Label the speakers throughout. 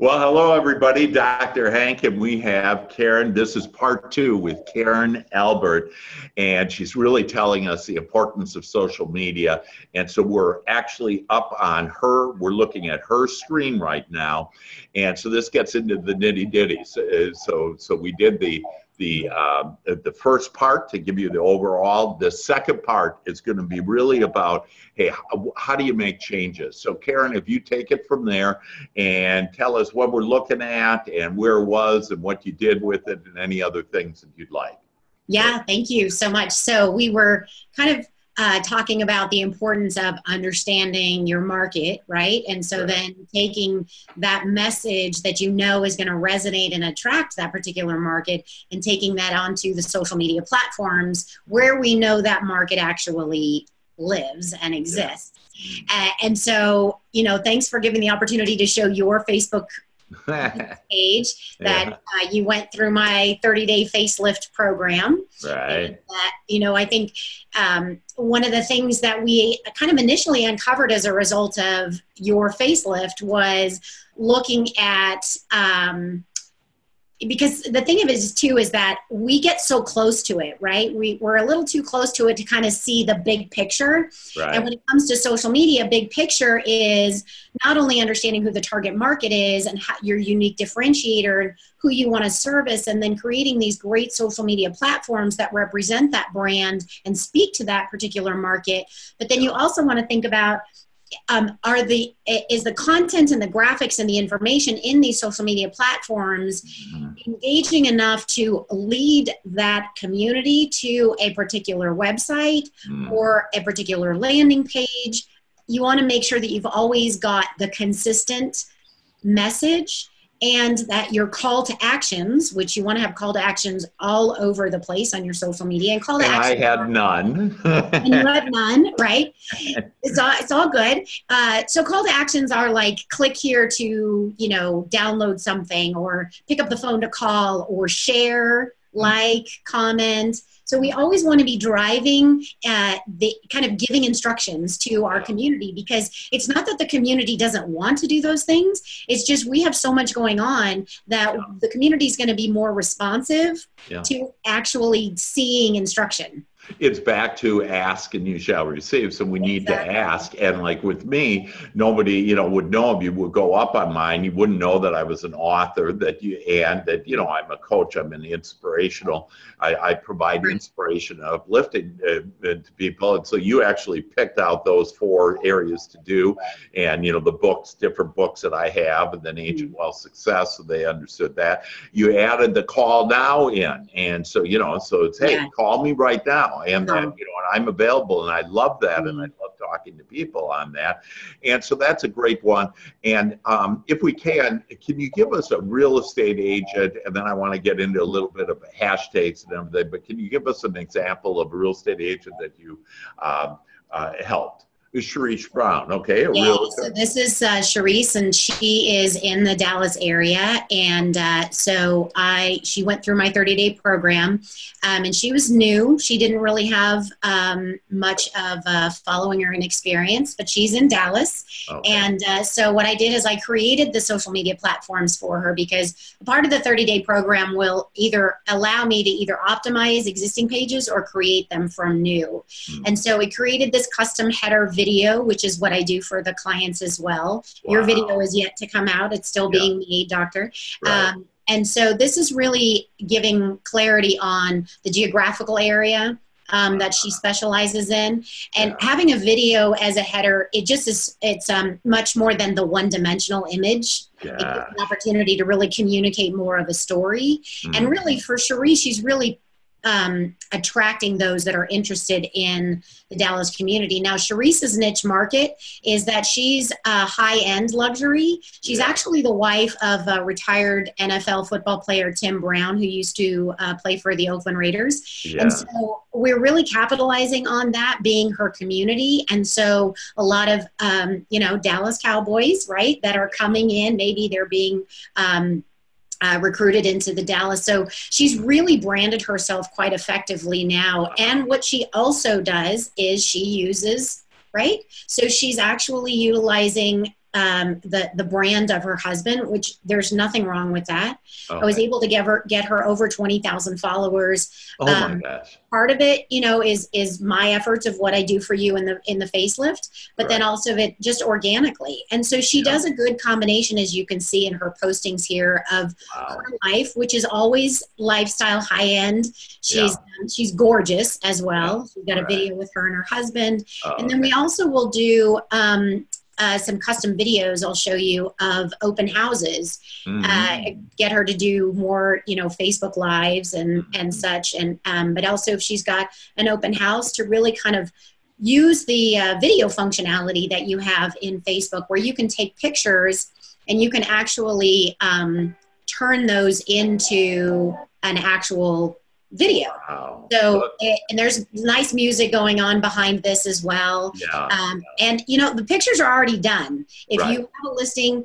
Speaker 1: Well, hello, everybody. Dr. Hank, and we have Karen. This is part two with Karen Albert, and she's really telling us the importance of social media. And so we're actually up on her, we're looking at her screen right now. And so this gets into the nitty ditty. So, so, so we did the the uh, the first part to give you the overall. The second part is going to be really about hey, how, how, do you make changes? So Karen, if you take it from there and tell us what we're looking at and where it was and what you did with it and any other things that you'd like.
Speaker 2: Yeah, thank you so much. So we were kind of uh, talking about the importance of understanding your market, right? And so right. then taking that message that you know is going to resonate and attract that particular market and taking that onto the social media platforms where we know that market actually lives and exists. Yeah. Uh, and so, you know, thanks for giving the opportunity to show your Facebook page that yeah. uh, you went through my 30 day facelift program.
Speaker 1: Right.
Speaker 2: That, you know, I think um, one of the things that we kind of initially uncovered as a result of your facelift was looking at um, because the thing of it is too is that we get so close to it right? We, we're a little too close to it to kind of see the big picture. Right. and when it comes to social media big picture is not only understanding who the target market is and how, your unique differentiator and who you want to service and then creating these great social media platforms that represent that brand and speak to that particular market but then you also want to think about um, are the is the content and the graphics and the information in these social media platforms mm-hmm. engaging enough to lead that community to a particular website mm. or a particular landing page you want to make sure that you've always got the consistent message and that your call to actions, which you want to have call to actions all over the place on your social media, and call to
Speaker 1: and
Speaker 2: actions.
Speaker 1: I had none.
Speaker 2: and you have none, right? It's all it's all good. Uh, so call to actions are like click here to you know download something, or pick up the phone to call, or share, like, comment. So we always want to be driving uh, the kind of giving instructions to our community because it's not that the community doesn't want to do those things. It's just we have so much going on that yeah. the community is going to be more responsive yeah. to actually seeing instruction
Speaker 1: it's back to ask and you shall receive. So we need exactly. to ask. And like with me, nobody, you know, would know if you would go up on mine. You wouldn't know that I was an author, that you and that, you know, I'm a coach, I'm an inspirational. I, I provide inspiration, uplifting uh, to people. And so you actually picked out those four areas to do. And, you know, the books, different books that I have, and then Agent mm-hmm. Wealth Success, so they understood that. You added the call now in. And so, you know, so it's, hey, yeah. call me right now and that you know and i'm available and i love that and i mm-hmm. love talking to people on that. And so that's a great one. And um, if we can can you give us a real estate agent and then i want to get into a little bit of hashtags and everything but can you give us an example of a real estate agent that you um, uh, helped is Sherice Brown. Okay.
Speaker 2: yeah, so this is uh, Sherice, and she is in the Dallas area. And uh, so I, she went through my 30 day program, um, and she was new. She didn't really have um, much of uh, following or an experience, but she's in Dallas. Okay. And uh, so what I did is I created the social media platforms for her because part of the 30 day program will either allow me to either optimize existing pages or create them from new. Mm. And so we created this custom header video, which is what I do for the clients as well. Wow. Your video is yet to come out. It's still being made, doctor. Right. Um, and so this is really giving clarity on the geographical area um, that she specializes in. And yeah. having a video as a header, it just is, it's um, much more than the one dimensional image. Yeah. It gives an opportunity to really communicate more of a story. Mm-hmm. And really for Cherie, she's really um, attracting those that are interested in the Dallas community. Now, Sherice's niche market is that she's a high end luxury. She's actually the wife of a retired NFL football player, Tim Brown, who used to uh, play for the Oakland Raiders. Yeah. And so we're really capitalizing on that being her community. And so a lot of, um, you know, Dallas Cowboys, right, that are coming in, maybe they're being, um, uh, recruited into the Dallas. So she's really branded herself quite effectively now. And what she also does is she uses, right? So she's actually utilizing um, the the brand of her husband, which there's nothing wrong with that.
Speaker 1: Okay.
Speaker 2: I was able to get her get her over twenty thousand followers.
Speaker 1: oh my
Speaker 2: um,
Speaker 1: gosh.
Speaker 2: Part of it, you know, is is my efforts of what I do for you in the in the facelift, but then
Speaker 1: Right.
Speaker 2: also it just organically. And so she
Speaker 1: Yeah.
Speaker 2: does a good combination, as you can see in her postings here, of
Speaker 1: Wow.
Speaker 2: her life, which is always lifestyle, high end. She's um, she's gorgeous as well. She's got a video with her and her husband,
Speaker 1: Oh,
Speaker 2: and then we also will do um, uh, some custom videos. I'll show you of open houses.
Speaker 1: mhm.
Speaker 2: Uh, get her to do more, you know, Facebook lives and and such, and um, but also if she's got an open house to really kind of use the uh, video functionality that you have in Facebook, where you can take pictures and you can actually um, turn those into an actual video.
Speaker 1: wow.
Speaker 2: So, eh, and there's nice music going on behind this as well.
Speaker 1: yeah.
Speaker 2: Um, and you know, the pictures are already done. If
Speaker 1: Right.
Speaker 2: you have a listing,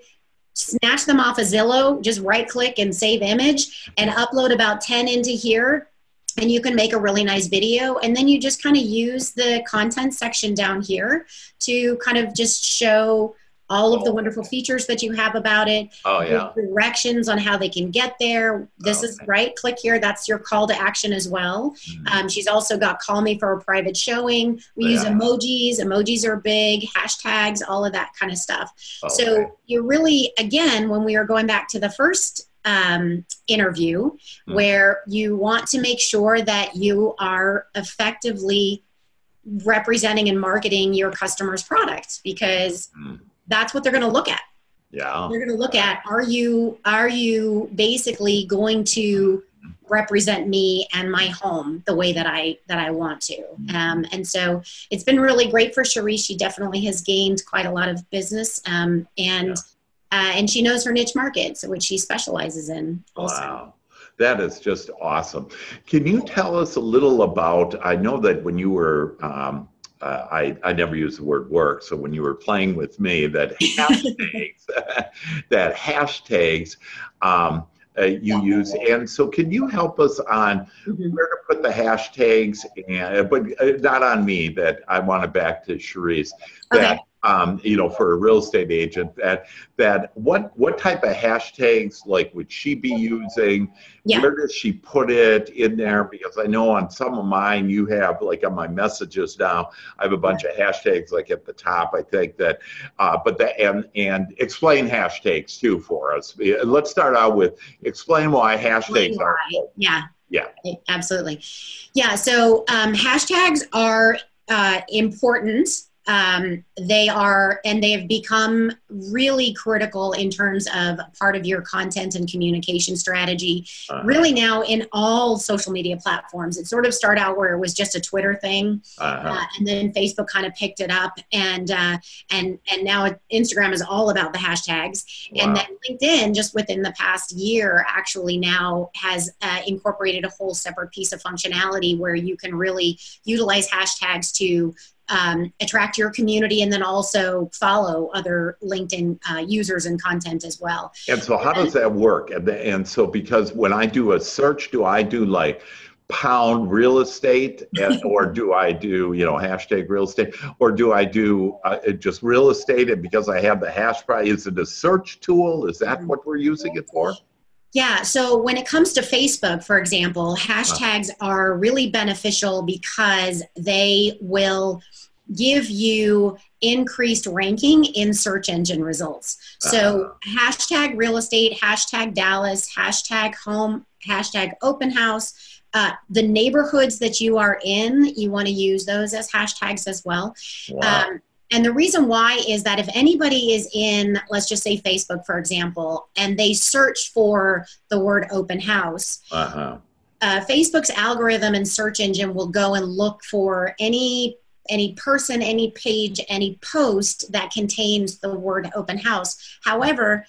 Speaker 2: snatch them off of Zillow, just right click and save image and upload about 10 into here. And you can make a really nice video. And then you just kind of use the content section down here to kind of just show all of the wonderful features that you have about it
Speaker 1: oh yeah.
Speaker 2: directions on how they can get there. This is
Speaker 1: Okay.
Speaker 2: right. Click here. That's your call to action as well.
Speaker 1: Mhm.
Speaker 2: Um, she's also got call me for a private showing. We use emojis. Emojis are big. Hashtags, all of that kind of stuff.
Speaker 1: Okay.
Speaker 2: So you really, again, when we are going back to the first um, interview,
Speaker 1: Mhm.
Speaker 2: where you want to make sure that you are effectively representing and marketing your customer's product because
Speaker 1: Mm.
Speaker 2: That's what they're going to look at
Speaker 1: yeah.
Speaker 2: they're going to look at are you are you basically going to represent me and my home the way that i that i want to um, and so it's been really great for cherie she definitely has gained quite a lot of business um, and uh, and she knows her niche market so which she specializes in also
Speaker 1: Wow. That is just awesome. Can you tell us a little about? I know that when you were, um, uh, I, I never use the word work, so when you were playing with me, that hashtags, that hashtags um, uh, you use. And so, can you help us on
Speaker 2: Mhm.
Speaker 1: where to put the hashtags? And but uh, not on me. That I want it back to Sherice. That um, you know, for a real estate agent, that that what what type of hashtags like would she be using?
Speaker 2: Yeah.
Speaker 1: Where does she put it in there? Because I know on some of mine, you have like on my messages now, I have a bunch of hashtags like at the top. I think that, uh, but the and and explain hashtags too for us. Let's start out with explain why hashtags are.
Speaker 2: yeah
Speaker 1: Yeah.
Speaker 2: absolutely yeah so um, hashtags are uh, important um, they are and they have become really critical in terms of part of your content and communication strategy.
Speaker 1: Uh,
Speaker 2: really now in all social media platforms. It sort of started out where it was just a twitter thing
Speaker 1: uh-huh.
Speaker 2: uh, and then Facebook kind of picked it up, and uh, and and now Instagram is all about the hashtags, and then LinkedIn just within the past year actually now has uh, incorporated a whole separate piece of functionality where you can really utilize hashtags to um, attract your community and then also follow other LinkedIn uh, users and content as well.
Speaker 1: And so, how does that work? And, the- and so, because when I do a search, do I do like pound real estate, and, or do I do you know hashtag real estate, or do I do uh, just real estate? And because I have the hash price, is it a search tool? Is that what we're using it for?
Speaker 2: Yeah, so when it comes to Facebook, for example, hashtags are really beneficial because they will give you increased ranking in search engine results. So, hashtag real estate, hashtag Dallas, hashtag home, hashtag open house. Uh, the neighborhoods that you are in, you want to use those as hashtags as well.
Speaker 1: Wow.
Speaker 2: Um, and the reason why is that if anybody is in, let's just say Facebook, for example, and they search for the word open house,
Speaker 1: uh-huh.
Speaker 2: uh, Facebook's algorithm and search engine will go and look for any any person, any page, any post that contains the word open house. However,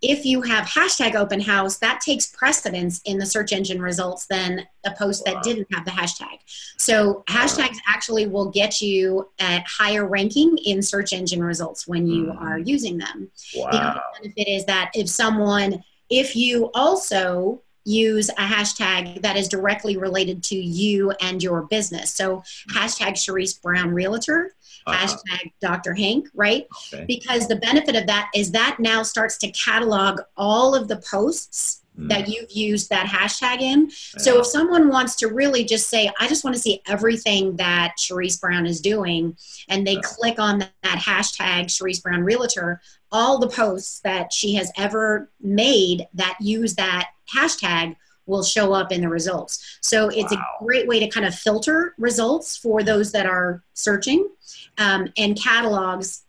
Speaker 2: if you have hashtag open house, that takes precedence in the search engine results than a post
Speaker 1: Wow.
Speaker 2: that didn't have the hashtag. So hashtags actually will get you at higher ranking in search engine results when you
Speaker 1: Mhm.
Speaker 2: are using them. The
Speaker 1: Wow.
Speaker 2: other benefit is that if someone, if you also use a hashtag that is directly related to you and your business. So hashtag Sherice Brown Realtor,
Speaker 1: Uh-huh.
Speaker 2: hashtag Dr. Hank, right?
Speaker 1: Okay.
Speaker 2: Because the benefit of that is that now starts to catalog all of the posts
Speaker 1: Mm.
Speaker 2: that you've used that hashtag in. So if someone wants to really just say, I just want to see everything that Sherice Brown is doing, and they
Speaker 1: Yeah.
Speaker 2: click on that, that hashtag Sherice Brown Realtor, all the posts that she has ever made that use that hashtag will show up in the results. So it's
Speaker 1: Wow.
Speaker 2: a great way to kind of filter results for those that are searching um, and catalogs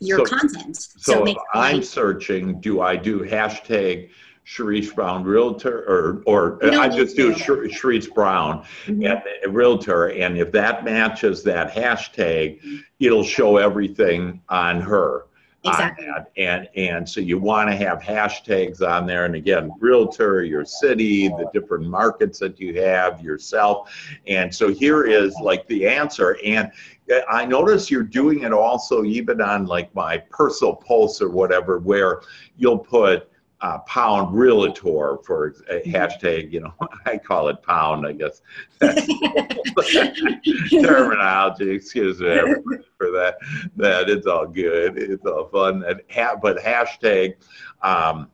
Speaker 2: your
Speaker 1: So-
Speaker 2: content.
Speaker 1: So if I'm searching, do I do hashtag Sherice Brown Realtor or, or
Speaker 2: You
Speaker 1: I just do. Shar- Sherice Brown
Speaker 2: Mhm.
Speaker 1: and Realtor, and if that matches that hashtag, it'll show everything on her.
Speaker 2: Exactly.
Speaker 1: And, and so you want to have hashtags on there. And again, Realtor, your city, the different markets that you have, yourself. And so here is like the answer. And I notice you're doing it also even on like my personal posts or whatever, where you'll put uh, pound realtor for a hashtag, you know, I call it pound, I guess. Terminology, excuse me for that. That it's all good. It's all fun. That ha- but hashtag, um,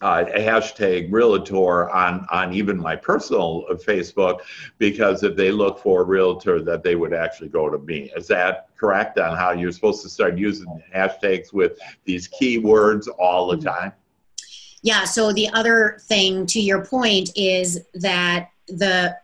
Speaker 1: uh, hashtag realtor on on even my personal Facebook because if they look for a realtor that they would actually go to me is that correct on how you're supposed to start using hashtags with these keywords all the time
Speaker 2: Yeah. So the other thing to your point is that the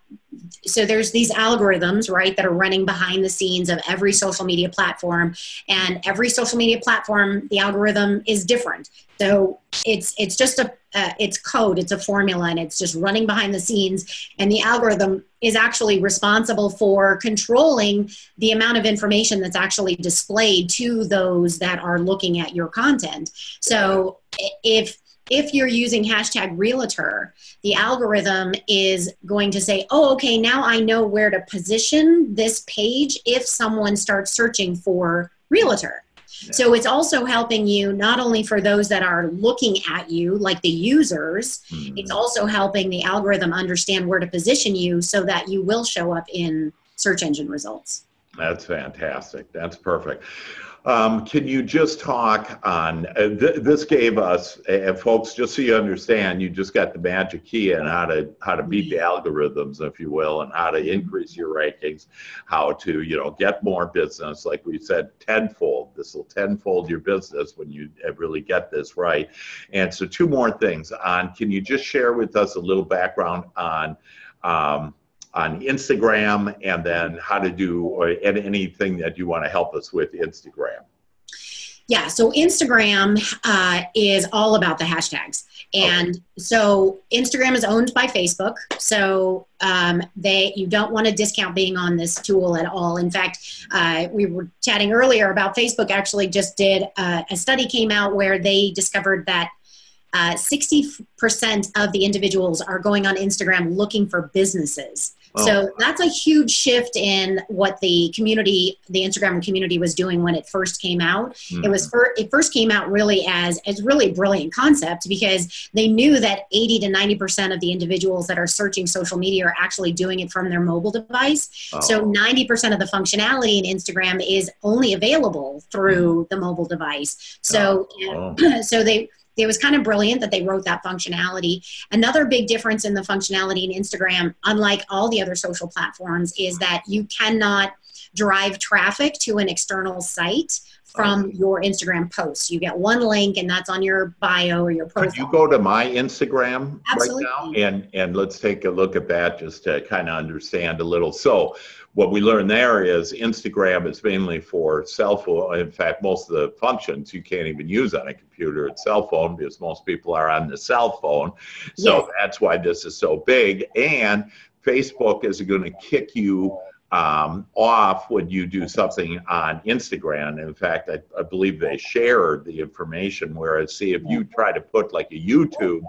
Speaker 2: so there's these algorithms right that are running behind the scenes of every social media platform and every social media platform the algorithm is different so it's it's just a uh, it's code it's a formula and it's just running behind the scenes and the algorithm is actually responsible for controlling the amount of information that's actually displayed to those that are looking at your content so if if you're using hashtag realtor, the algorithm is going to say, oh, okay, now I know where to position this page if someone starts searching for realtor. So it's also helping you not only for those that are looking at you, like the users,
Speaker 1: Hmm.
Speaker 2: it's also helping the algorithm understand where to position you so that you will show up in search engine results.
Speaker 1: That's fantastic. That's perfect. Um, can you just talk on uh, th- this? Gave us, and folks, just so you understand, you just got the magic key and how to how to beat the algorithms, if you will, and how to increase your rankings, how to you know get more business. Like we said, tenfold. This will tenfold your business when you uh, really get this right. And so, two more things. On, can you just share with us a little background on? Um, on Instagram and then how to do or and anything that you want to help us with Instagram.
Speaker 2: Yeah, so Instagram uh, is all about the hashtags. And so Instagram is owned by Facebook. So um, they you don't want to discount being on this tool at all. In fact, uh, we were chatting earlier about Facebook actually just did uh, a study came out where they discovered that uh, 60% of the individuals are going on Instagram looking for businesses.
Speaker 1: Oh.
Speaker 2: So that's a huge shift in what the community, the Instagram community was doing when it first came out. It was mm. fir- it first came out really as as really brilliant concept because they knew that 80 to 90 percent of the individuals that are searching social media are actually doing it from their mobile device.
Speaker 1: Oh,
Speaker 2: So 90 percent of the functionality in Instagram is only available through mm. the mobile device. So
Speaker 1: oh, oh.
Speaker 2: so they it was kind of brilliant that they wrote that functionality. Another big difference in the functionality in Instagram, unlike all the other social platforms, is that you cannot drive traffic to an external site from oh. your Instagram posts. You get one link and that's on your bio or your
Speaker 1: Could you
Speaker 2: profile.
Speaker 1: go to my Instagram
Speaker 2: Absolutely.
Speaker 1: right now and and let's take a look at that just to kind of understand a little. So what we learned there is Instagram is mainly for cell phone. In fact, most of the functions you can't even use on a computer. It's cell phone because most people are on the cell phone. So
Speaker 2: Yes.
Speaker 1: that's why this is so big. And Facebook is going to kick you um, off when you do something on Instagram. In fact, I, I believe they share the information. Whereas, see, if you try to put like a YouTube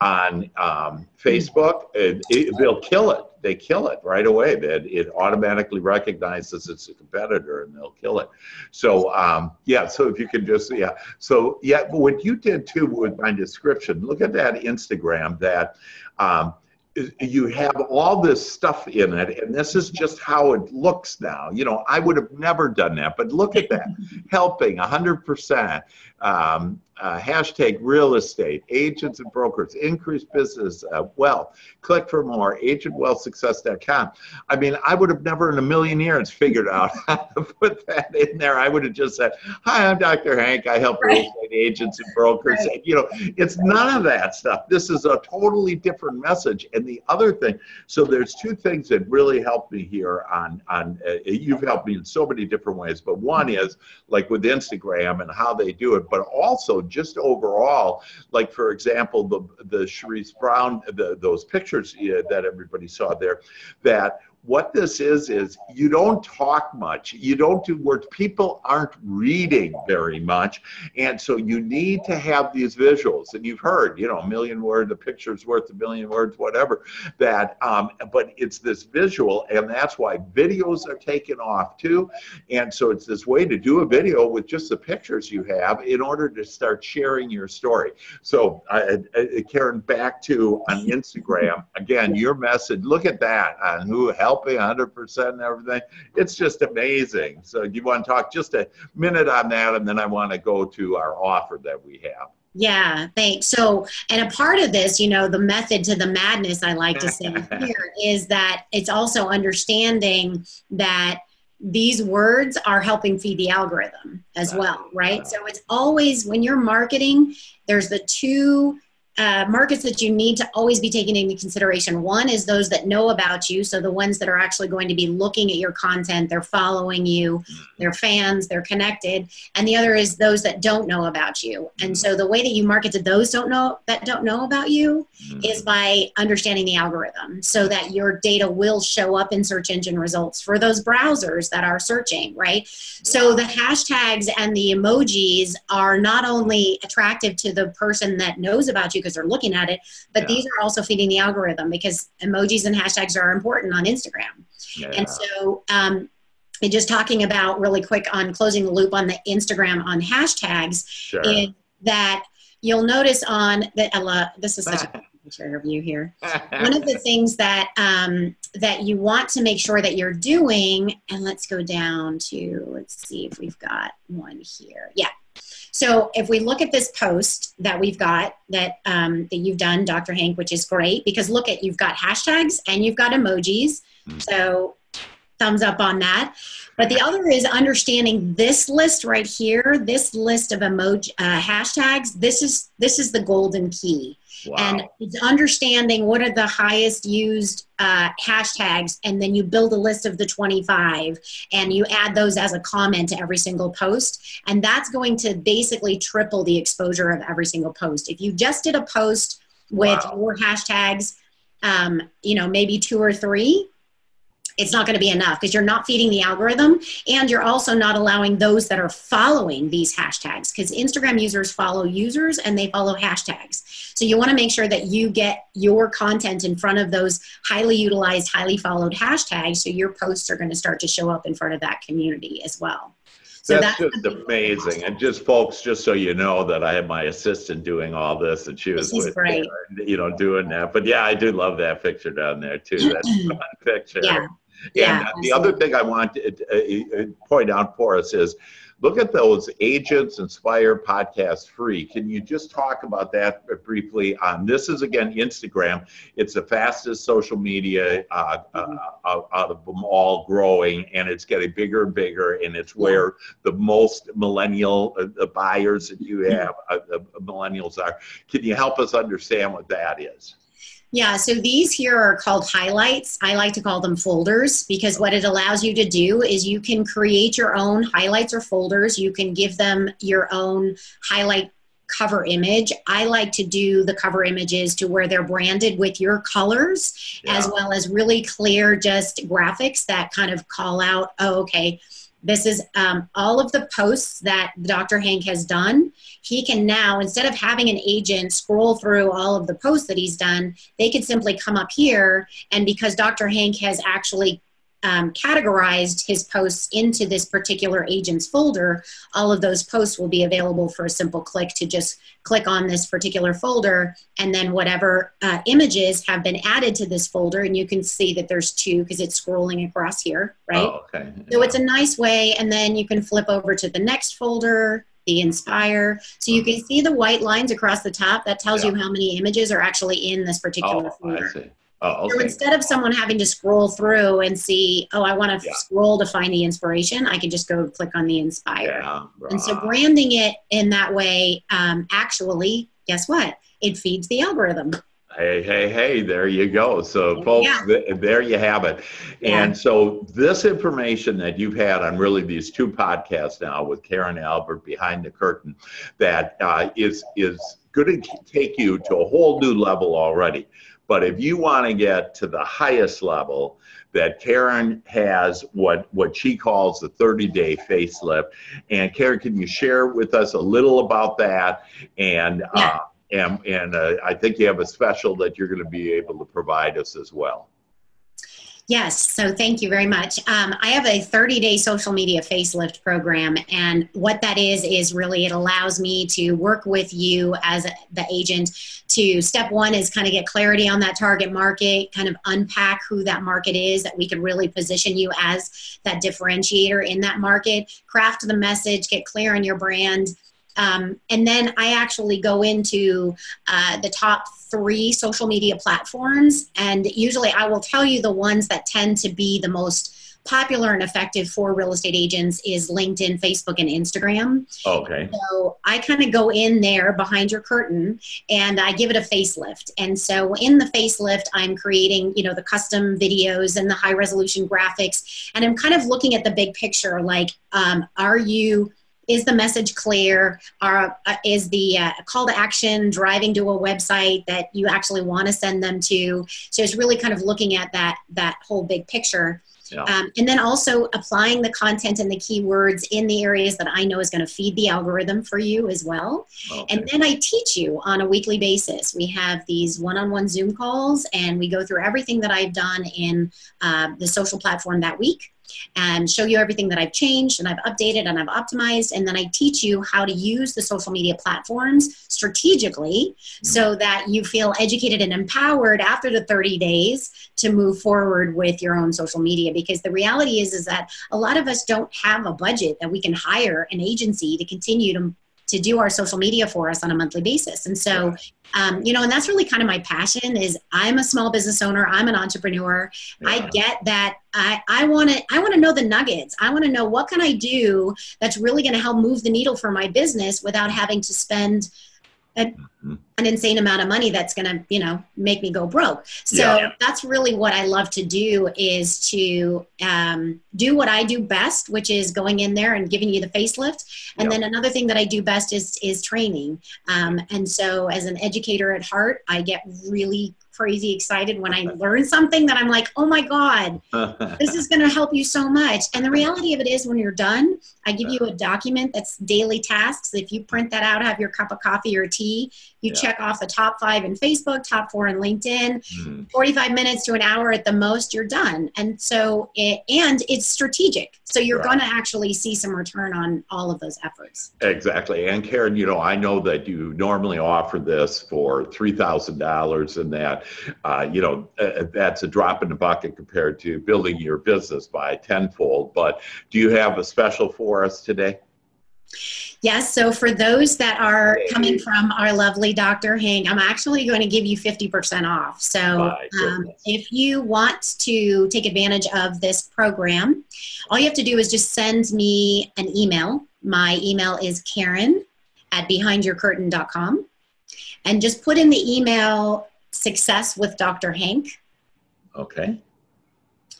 Speaker 1: on um, Facebook, it, it, they'll kill it. they kill it right away. That it automatically recognizes it's a competitor and they'll kill it. So um, yeah, so if you can just yeah, so yeah, what you did too with my description, look at that Instagram that. Um, you have all this stuff in it and this is just how it looks now. You know i would have never done that but look at that. Helping 100% um, uh, hashtag real estate, agents and brokers, increase business uh, wealth, click for more, agentwealthsuccess.com. I mean, I would have never in a million years figured out how to put that in there. I would have just said, Hi, I'm Dr. Hank. I help real estate agents and brokers. Right. And, you know, it's none of that stuff. This is a totally different message. And the other thing, so there's two things that really helped me here on, on uh, you've helped me in so many different ways, but one is like with Instagram and how they do it, but also just overall, like for example, the the Sherice Brown, the, those pictures that everybody saw there, that what this is is you don't talk much. You don't do words. People aren't reading very much. And so you need to have these visuals. And you've heard you know a million words a picture's worth a million words whatever that um, but it's this visual and that's why videos are taken off too. And so it's this way to do a video with just the pictures you have in order to start sharing your story. So uh, uh, karen back to on instagram. Again your message look at that on who helping 100% and everything. It's just amazing. So, do you want to talk just a minute on that? And then I want to go to our offer that we have.
Speaker 2: Yeah, thanks. So, and a part of this, you know, the method to the madness, I like to say here, is that it's also understanding that these words are helping feed the algorithm as well, right? So, it's always when you're marketing, there's the two uh, markets that you need to always be taking into consideration. One is those that know about you, so the ones that are actually going to be looking at your content, they're following you, they're fans, they're connected, and the other is those that don't know about you. And so the way that you market to those don't know that don't know about you mm-hmm. is by understanding the algorithm, so that your data will show up in search engine results for those browsers that are searching, right? So the hashtags and the emojis are not only attractive to the person that knows about you because they're looking at it. But yeah. these are also feeding the algorithm because emojis and hashtags are important on Instagram. Yeah. And so, um, and just talking about really quick on closing the loop on the Instagram on hashtags sure. is that you'll notice on the uh, this is such a you here. One of the things that um, that you want to make sure that you're doing, and let's go down to let's see if we've got one here. Yeah, so if we look at this post that we've got that um, that you've done, Dr. Hank, which is great because look at you've got hashtags and you've got emojis. Mm-hmm. So thumbs up on that. But the other is understanding this list right here, this list of emoji uh, hashtags. This is this is the golden key. Wow. And it's understanding what are the highest used uh, hashtags, and then you build a list of the 25 and you add those as a comment to every single post. And that's going to basically triple the exposure of every single post. If you just did a post with wow. your hashtags, um, you know, maybe two or three, it's not going to be enough because you're not feeding the algorithm and you're also not allowing those that are following these hashtags because Instagram users follow users and they follow hashtags. So you want to make sure that you get your content in front of those highly utilized, highly followed hashtags so your posts are going to start to show up in front of that community as well.
Speaker 1: So that's, that's just amazing. And just folks, just so you know that I had my assistant doing all this and she was with great. you know, doing that. But yeah, I do love that picture down there too. That's a fun picture. Yeah. And yeah, the other thing I want to uh, uh, point out for us is look at those Agents Inspire podcast free. Can you just talk about that briefly? Um, this is again Instagram. It's the fastest social media uh, uh, out of them all growing, and it's getting bigger and bigger. And it's where the most millennial uh, buyers that you have, uh, millennials are. Can you help us understand what that is?
Speaker 2: Yeah, so these here are called highlights. I like to call them folders because what it allows you to do is you can create your own highlights or folders. You can give them your own highlight cover image. I like to do the cover images to where they're branded with your colors yeah. as well as really clear just graphics that kind of call out, oh, okay, This is um, all of the posts that Dr. Hank has done. He can now, instead of having an agent scroll through all of the posts that he's done, they could simply come up here. And because Dr. Hank has actually um, categorized his posts into this particular agent's folder, all of those posts will be available for a simple click to just click on this particular folder and then whatever uh, images have been added to this folder and you can see that there's two because it's scrolling across here, right?
Speaker 1: Oh, okay.
Speaker 2: So it's a nice way and then you can flip over to the next folder, the Inspire. So you can see the white lines across the top. That tells you how many images are actually in this particular
Speaker 1: Oh,
Speaker 2: folder.
Speaker 1: Oh,
Speaker 2: So instead of someone having to scroll through and see, oh, I want to
Speaker 1: Yeah.
Speaker 2: scroll to find the inspiration, I can just go click on the inspire.
Speaker 1: Yeah.
Speaker 2: And so branding it in that way, um, actually, guess what? It feeds the algorithm.
Speaker 1: Hey, hey, hey, there you go. So, folks,
Speaker 2: Yeah.
Speaker 1: th- there you have it. And so, this information that you've had on really these two podcasts now with Karen Albert behind the curtain, that uh, is is going to take you to a whole new level already. But if you want to get to the highest level, that Karen has what what she calls the 30 day facelift. And Karen, can you share with us a little about that? And
Speaker 2: Yeah.
Speaker 1: uh, and and uh, I think you have a special that you're going to be able to provide us as well.
Speaker 2: Yes, so thank you very much. Um, I have a 30 day social media facelift program, and what that is is really it allows me to work with you as a, the agent to step one is kind of get clarity on that target market, kind of unpack who that market is, that we could really position you as that differentiator in that market, craft the message, get clear on your brand. Um, and then I actually go into uh, the top three social media platforms. And usually I will tell you the ones that tend to be the most popular and effective for real estate agents is LinkedIn, Facebook, and Instagram.
Speaker 1: Okay.
Speaker 2: So I kind of go in there behind your curtain and I give it a facelift. And so in the facelift, I'm creating, you know, the custom videos and the high resolution graphics. And I'm kind of looking at the big picture like, um, are you is the message clear? Are, uh, is the uh, call to action driving to a website that you actually want to send them to? So it's really kind of looking at that that whole big picture.
Speaker 1: Yeah.
Speaker 2: Um, and then also applying the content and the keywords in the areas that I know is going to feed the algorithm for you as well.
Speaker 1: Okay.
Speaker 2: And then I teach you on a weekly basis. We have these one on one Zoom calls, and we go through everything that I've done in uh, the social platform that week and show you everything that I've changed and I've updated and I've optimized. And then I teach you how to use the social media platforms strategically mm-hmm. so that you feel educated and empowered after the 30 days to move forward with your own social media. Because the reality is, is that a lot of us don't have a budget that we can hire an agency to continue to to do our social media for us on a monthly basis. And so, um, you know, and that's really kind of my passion is I'm a small business owner. I'm an entrepreneur. I get that I, I want to, I want to know the nuggets. I want to know what can I do that's really going to help move the needle for my business without having to spend a,
Speaker 1: Mhm.
Speaker 2: an insane amount of money that's going to, you know, make me go broke. So
Speaker 1: Yeah.
Speaker 2: that's really what I love to do is to um, do what I do best, which is going in there and giving you the facelift. And
Speaker 1: Yeah.
Speaker 2: then another thing that I do best is is training. Um, and so, as an educator at heart, I get really crazy excited when I learn something that I'm like, oh my god, this is going to help you so much. And the reality of it is, when you're done, I give you a document that's daily tasks. If you print that out, have your cup of coffee or tea, you
Speaker 1: Yeah.
Speaker 2: check off the top five in Facebook, top four in LinkedIn,
Speaker 1: Mhm.
Speaker 2: 45 minutes to an hour at the most, you're done. And so, it, and it's strategic. So you're
Speaker 1: Right.
Speaker 2: going to actually see some return on all of those efforts.
Speaker 1: Exactly. And Karen, you know, I know that you normally offer this for $3,000 and that, uh, you know, uh, that's a drop in the bucket compared to building your business by tenfold. But do you have a special for us today?
Speaker 2: Yes. So for those that are coming from our lovely Dr. Hank, I'm actually going to give you 50% off. So um, if you want to take advantage of this program, all you have to do is just send me an email. My email is Karen at behindyourcurtain.com. And just put in the email success with Dr. Hank.
Speaker 1: Okay.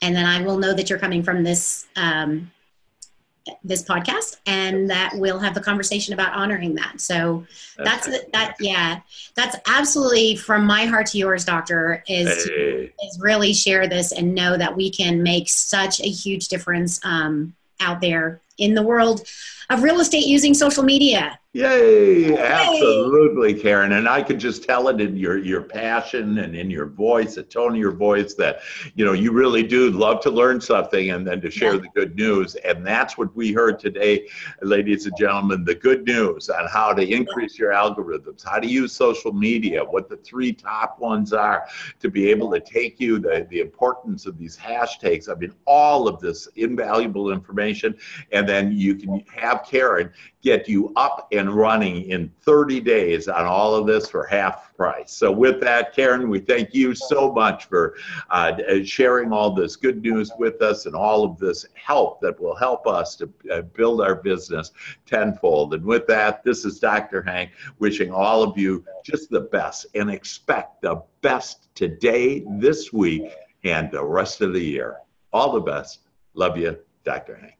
Speaker 2: and then I will know that you're coming from this um, this podcast, and that we'll have the conversation about honoring that. So that's it. That yeah, that's absolutely from my heart to yours, Doctor. Is
Speaker 1: Hey,
Speaker 2: is really share this and know that we can make such a huge difference um, out there in the world of real estate using social media.
Speaker 1: Yay! Absolutely, Karen. And I could just tell it in your your passion and in your voice, the tone of your voice, that you know you really do love to learn something and then to share
Speaker 2: Yeah.
Speaker 1: the good news. And that's what we heard today, ladies and gentlemen. The good news on how to increase your algorithms, how to use social media, what the three top ones are to be able to take you the the importance of these hashtags. I mean, all of this invaluable information, and then you can have Karen get you up and running in 30 days on all of this for half price. So with that, Karen, we thank you so much for uh, sharing all this good news with us and all of this help that will help us to uh, build our business tenfold. And with that, this is Dr. Hank wishing all of you just the best and expect the best today, this week, and the rest of the year. All the best. Love you, Dr. Hank.